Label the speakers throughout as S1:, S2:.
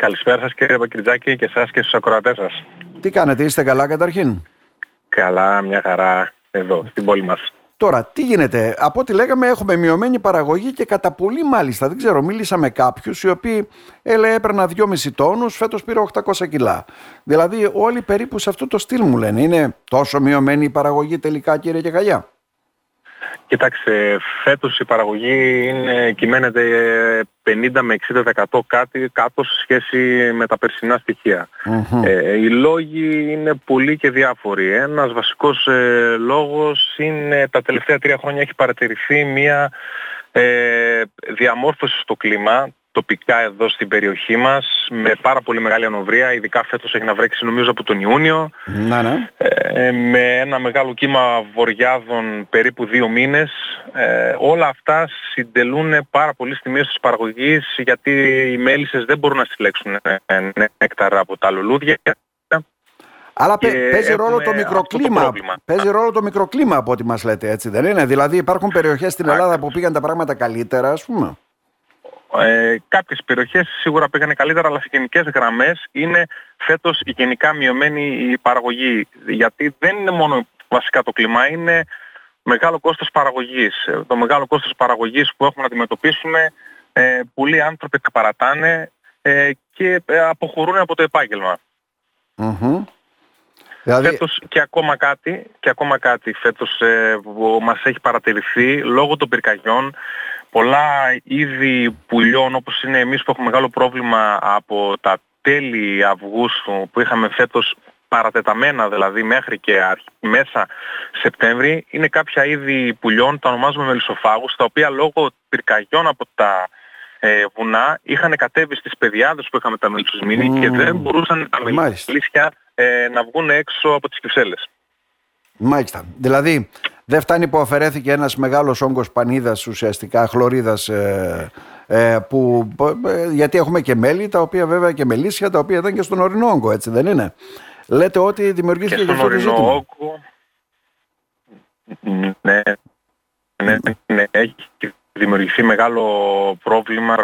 S1: Καλησπέρα σας κύριε Πακριτζάκη και εσάς και στους ακροατές σας.
S2: Τι κάνετε, είστε καλά καταρχήν;
S1: Καλά, μια χαρά εδώ, στην πόλη μας.
S2: Τώρα, τι γίνεται; Από ό,τι λέγαμε, έχουμε μειωμένη παραγωγή και κατά πολύ μάλιστα. Δεν ξέρω, μίλησα με κάποιους οι οποίοι έλεγε έπαιρνα 2,5 τόνους, φέτος πήρα 800 κιλά. Δηλαδή, όλοι περίπου σε αυτό το στυλ μου λένε. Είναι τόσο μειωμένη η παραγωγή τελικά, κύριε Κεγαλιά.
S1: Κοιτάξτε, φέτος η παραγωγή είναι, κυμαίνεται 50 με 60% κάτι κάτω σε σχέση με τα περσινά Ε, οι λόγοι είναι πολλοί και διάφοροι. Ένας βασικός ε, λόγος είναι τα τελευταία τρία χρόνια έχει παρατηρηθεί μια ε, διαμόρφωση στο κλίμα τοπικά εδώ στην περιοχή μας με πάρα πολύ μεγάλη ανοβρία, ειδικά φέτος έχει να βρέξει νομίζω από τον Ιούνιο
S2: να, ναι.
S1: Ε, με ένα μεγάλο κύμα βοριάδων περίπου δύο μήνες ε, όλα αυτά συντελούν πάρα πολύ στη μείωση της παραγωγής γιατί οι μέλισσες δεν μπορούν να συλλέξουν νέκταρα από τα λουλούδια
S2: αλλά παίζει ρόλο το μικροκλίμα. παίζει ρόλο το μικροκλίμα από ό,τι μας λέτε, έτσι δεν είναι; Δηλαδή υπάρχουν περιοχές στην Ελλάδα που πήγαν τα πράγματα καλύτερα, ας πούμε.
S1: Ε, κάποιες περιοχές σίγουρα πήγανε καλύτερα, αλλά σε γενικές γραμμές είναι φέτος η γενικά μειωμένη η παραγωγή. Γιατί δεν είναι μόνο βασικά το κλίμα, είναι μεγάλο κόστος παραγωγής. Ε, το μεγάλο κόστος παραγωγής που έχουμε να αντιμετωπίσουμε, ε, πολλοί άνθρωποι τα παρατάνε ε, και ε, αποχωρούν από το επάγγελμα. Δηλαδή... Φέτος και ακόμα κάτι, και ακόμα κάτι φέτος ε, που μας έχει παρατηρηθεί λόγω των πυρκαγιών πολλά είδη πουλιών όπως είναι εμείς που έχουμε μεγάλο πρόβλημα από τα τέλη Αυγούστου που είχαμε φέτος παρατεταμένα δηλαδή μέχρι και μέσα Σεπτέμβρη είναι κάποια είδη πουλιών, τα ονομάζουμε μελισσοφάγους, τα οποία λόγω πυρκαγιών από τα ε, βουνά είχαν κατέβει στις πεδιάδες που είχαμε τα μελισσοσμήνη mm. και δεν μπορούσαν τα μελισσίσια ε, να βγουν έξω από τις κυψέλες.
S2: Μάλιστα. Δηλαδή δεν φτάνει που αφαιρέθηκε ένας μεγάλος όγκος πανίδας ουσιαστικά, χλωρίδας ε, ε, που, ε, γιατί έχουμε και μέλη τα οποία βέβαια και μελίσια τα οποία ήταν και στον ορεινό όγκο έτσι δεν είναι; Λέτε ότι δημιουργήθηκε
S1: και, και στον ορεινό όγκο ναι, ναι, ναι, έχει δημιουργηθεί μεγάλο πρόβλημα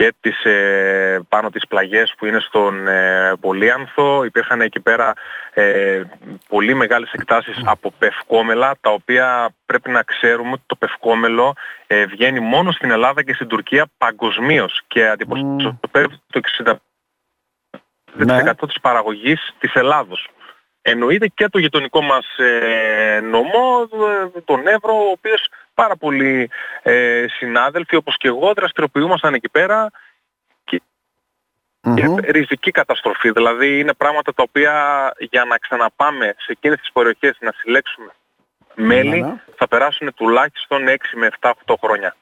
S1: και τις ε, πάνω τις πλαγιές που είναι στον ε, Πολύανθο. Υπήρχαν εκεί πέρα ε, πολύ μεγάλες εκτάσεις από πευκόμελα, τα οποία πρέπει να ξέρουμε ότι το πευκόμελο ε, βγαίνει μόνο στην Ελλάδα και στην Τουρκία παγκοσμίως και αντιπροσωπεύει το 60% ναι. της παραγωγής της Ελλάδος. Εννοείται και το γειτονικό μας ε, νομό, ε, τον Εύρο, ο οποίος πάρα πολλοί ε, συνάδελφοι όπως και εγώ δραστηριοποιούμασταν εκεί πέρα και, ριζική καταστροφή. Δηλαδή είναι πράγματα τα οποία για να ξαναπάμε σε εκείνες τις περιοχές να συλλέξουμε μέλη θα περάσουν τουλάχιστον 6 με 7-8 χρόνια.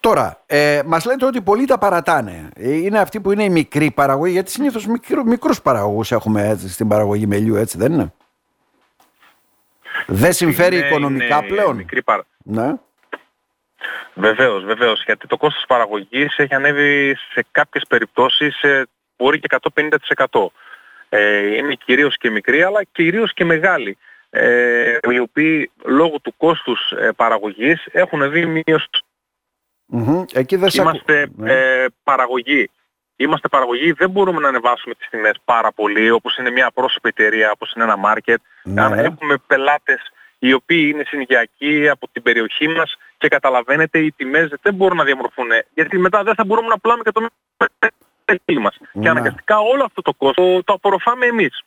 S2: Τώρα, ε, μας λέτε ότι πολλοί τα παρατάνε. Ε, είναι αυτοί που είναι η μικρή παραγωγή, γιατί συνήθως μικρούς παραγωγούς έχουμε έτσι, στην παραγωγή μελιού, έτσι δεν είναι; Δεν συμφέρει οικονομικά πλέον.
S1: Μικρή παρα... Ναι. Βεβαίως, βεβαίως, γιατί το κόστος παραγωγής έχει ανέβει σε κάποιες περιπτώσεις ε, μπορεί και 150%. Ε, είναι κυρίως και μικροί αλλά κυρίως και μεγάλοι. Ε, οι οποίοι λόγω του κόστους ε, παραγωγής έχουν δει μείωση.
S2: Εκεί δεν
S1: Είμαστε ναι. ε, παραγωγή. Είμαστε παραγωγή, δεν μπορούμε να ανεβάσουμε τις τιμές πάρα πολύ, όπως είναι μια πρόσωπη εταιρεία, όπως είναι ένα market. Ναι. Αν έχουμε πελάτες οι οποίοι είναι συνοικιακοί από την περιοχή μας και καταλαβαίνετε οι τιμές δεν μπορούν να διαμορφούν. Γιατί μετά δεν θα μπορούμε να πουλάμε και το μέλλον μας. Και ναι. αναγκαστικά όλο αυτό το κόστος το απορροφάμε εμείς.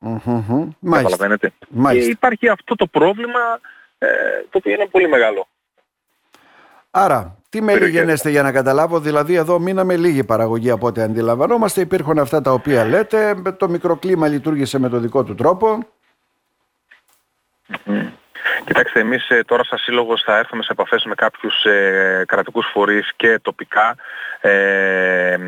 S2: Mm-hmm.
S1: Καταλαβαίνετε.
S2: Μάλιστα.
S1: Και υπάρχει αυτό το πρόβλημα ε, το οποίο είναι πολύ μεγάλο.
S2: Άρα, τι μέλη γενέστε για να καταλάβω, δηλαδή εδώ μείναμε λίγη παραγωγή από ό,τι αντιλαμβανόμαστε. Υπήρχαν αυτά τα οποία λέτε, το μικροκλίμα λειτουργήσε με το δικό του τρόπο.
S1: Κοιτάξτε, εμείς ε, τώρα σαν σύλλογος θα έρθουμε σε επαφές με κάποιους ε, κρατικούς φορείς και τοπικά. Ε, ε,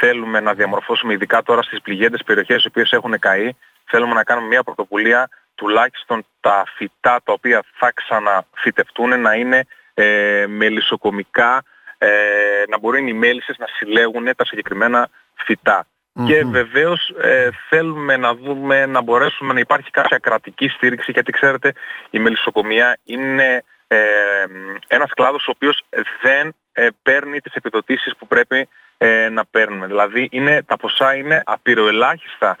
S1: θέλουμε να διαμορφώσουμε ειδικά τώρα στις πληγέντες περιοχές οι οποίες έχουν καεί. Θέλουμε να κάνουμε μια πρωτοβουλία τουλάχιστον τα φυτά τα οποία θα ξαναφυτευτούν να είναι ε, μελισσοκομικά, ε, να μπορούν οι μέλισσες να συλλέγουν τα συγκεκριμένα Και βεβαίως ε, θέλουμε να δούμε, να μπορέσουμε να υπάρχει κάποια κρατική στήριξη, γιατί ξέρετε η μελισσοκομεία είναι ε, ένας κλάδος ο οποίος δεν ε, παίρνει τις επιδοτήσεις που πρέπει ε, να παίρνουμε. Δηλαδή είναι, τα ποσά είναι απειροελάχιστα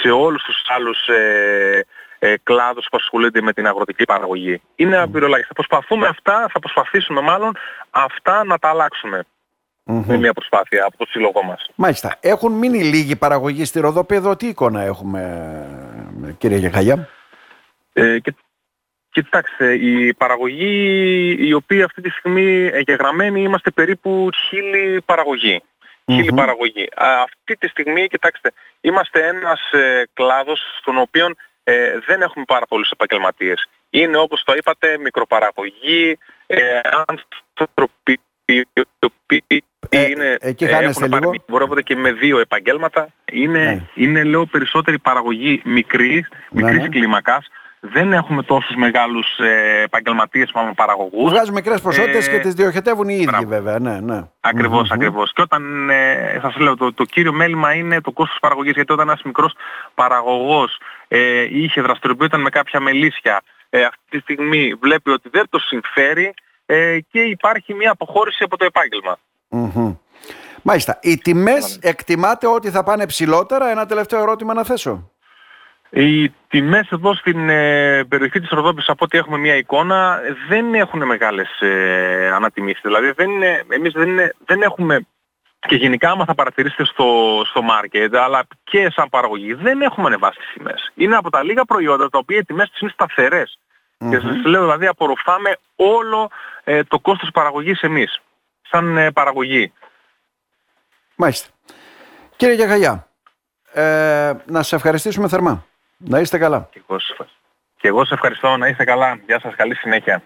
S1: σε όλους τους άλλους ε, ε, κλάδους που ασχολούνται με την αγροτική παραγωγή. Είναι απειροελάχιστα. Προσπαθούμε αυτά, θα προσπαθήσουμε μάλλον αυτά να τα αλλάξουμε. Με μια προσπάθεια από το σύλλογό μας.
S2: Μάλιστα. Έχουν μείνει λίγοι παραγωγοί στη Ροδοπέδο. Τι εικόνα έχουμε, κύριε Γεχαγιά;
S1: Ε, και, κοιτάξτε, η παραγωγή η οποία αυτή τη στιγμή εγγεγραμμένη είμαστε περίπου χίλιοι παραγωγοί. Χίλιοι παραγωγοί. αυτή τη στιγμή, κοιτάξτε, είμαστε ένας ε, κλάδος στον οποίο ε, δεν έχουμε πάρα πολλούς επαγγελματίες. Είναι όπως το είπατε μικροπαραγωγή, ε, άνθρωποι οι οποίοι
S2: ε, είναι, εκεί χάνεστε λίγο.
S1: Μπορείτε και με δύο επαγγέλματα. Είναι, ναι. είναι λέω περισσότερη παραγωγή μικρής, ναι, μικρής ναι. κλίμακας. Δεν έχουμε τόσους μεγάλους ε, επαγγελματίες μάλλον παραγωγούς.
S2: Βγάζουν μικρές ποσότητες ε, και τις διοχετεύουν οι ίδιοι βέβαια. Ναι, ναι.
S1: Ακριβώς, mm-hmm. ακριβώς. Και όταν, ε, σας λέω, το, το κύριο μέλημα είναι το κόστος παραγωγής. Γιατί όταν ένας μικρός παραγωγός ε, είχε δραστηριοποιηταν με κάποια μελίσια ε, αυτή τη στιγμή βλέπει ότι δεν το συμφέρει ε, και υπάρχει μια αποχώρηση από το επάγγελμα.
S2: Mm-hmm. Μάλιστα. Οι τιμές εκτιμάται ότι θα πάνε ψηλότερα. Ένα τελευταίο ερώτημα να θέσω.
S1: Οι τιμές εδώ στην ε, περιοχή της Ροδόπης από ό,τι έχουμε μια εικόνα δεν έχουν μεγάλες ε, ανατιμήσεις. Δηλαδή δεν είναι, εμείς δεν, είναι, δεν έχουμε και γενικά άμα θα παρατηρήσετε στο, στο market αλλά και σαν παραγωγή δεν έχουμε ανεβάσει τις τιμές. Είναι από τα λίγα προϊόντα τα οποία οι τιμές τους είναι σταθερές. Mm-hmm. Και σας λέω δηλαδή απορροφάμε όλο ε, το κόστος παραγωγής εμείς σαν ε, παραγωγή.
S2: Μάλιστα. Κύριε Γιακαγιά, ε, να σε ευχαριστήσουμε θερμά. Να είστε καλά.
S1: Και εγώ, και εγώ σε ευχαριστώ. Να είστε καλά. Γεια σας. Καλή συνέχεια.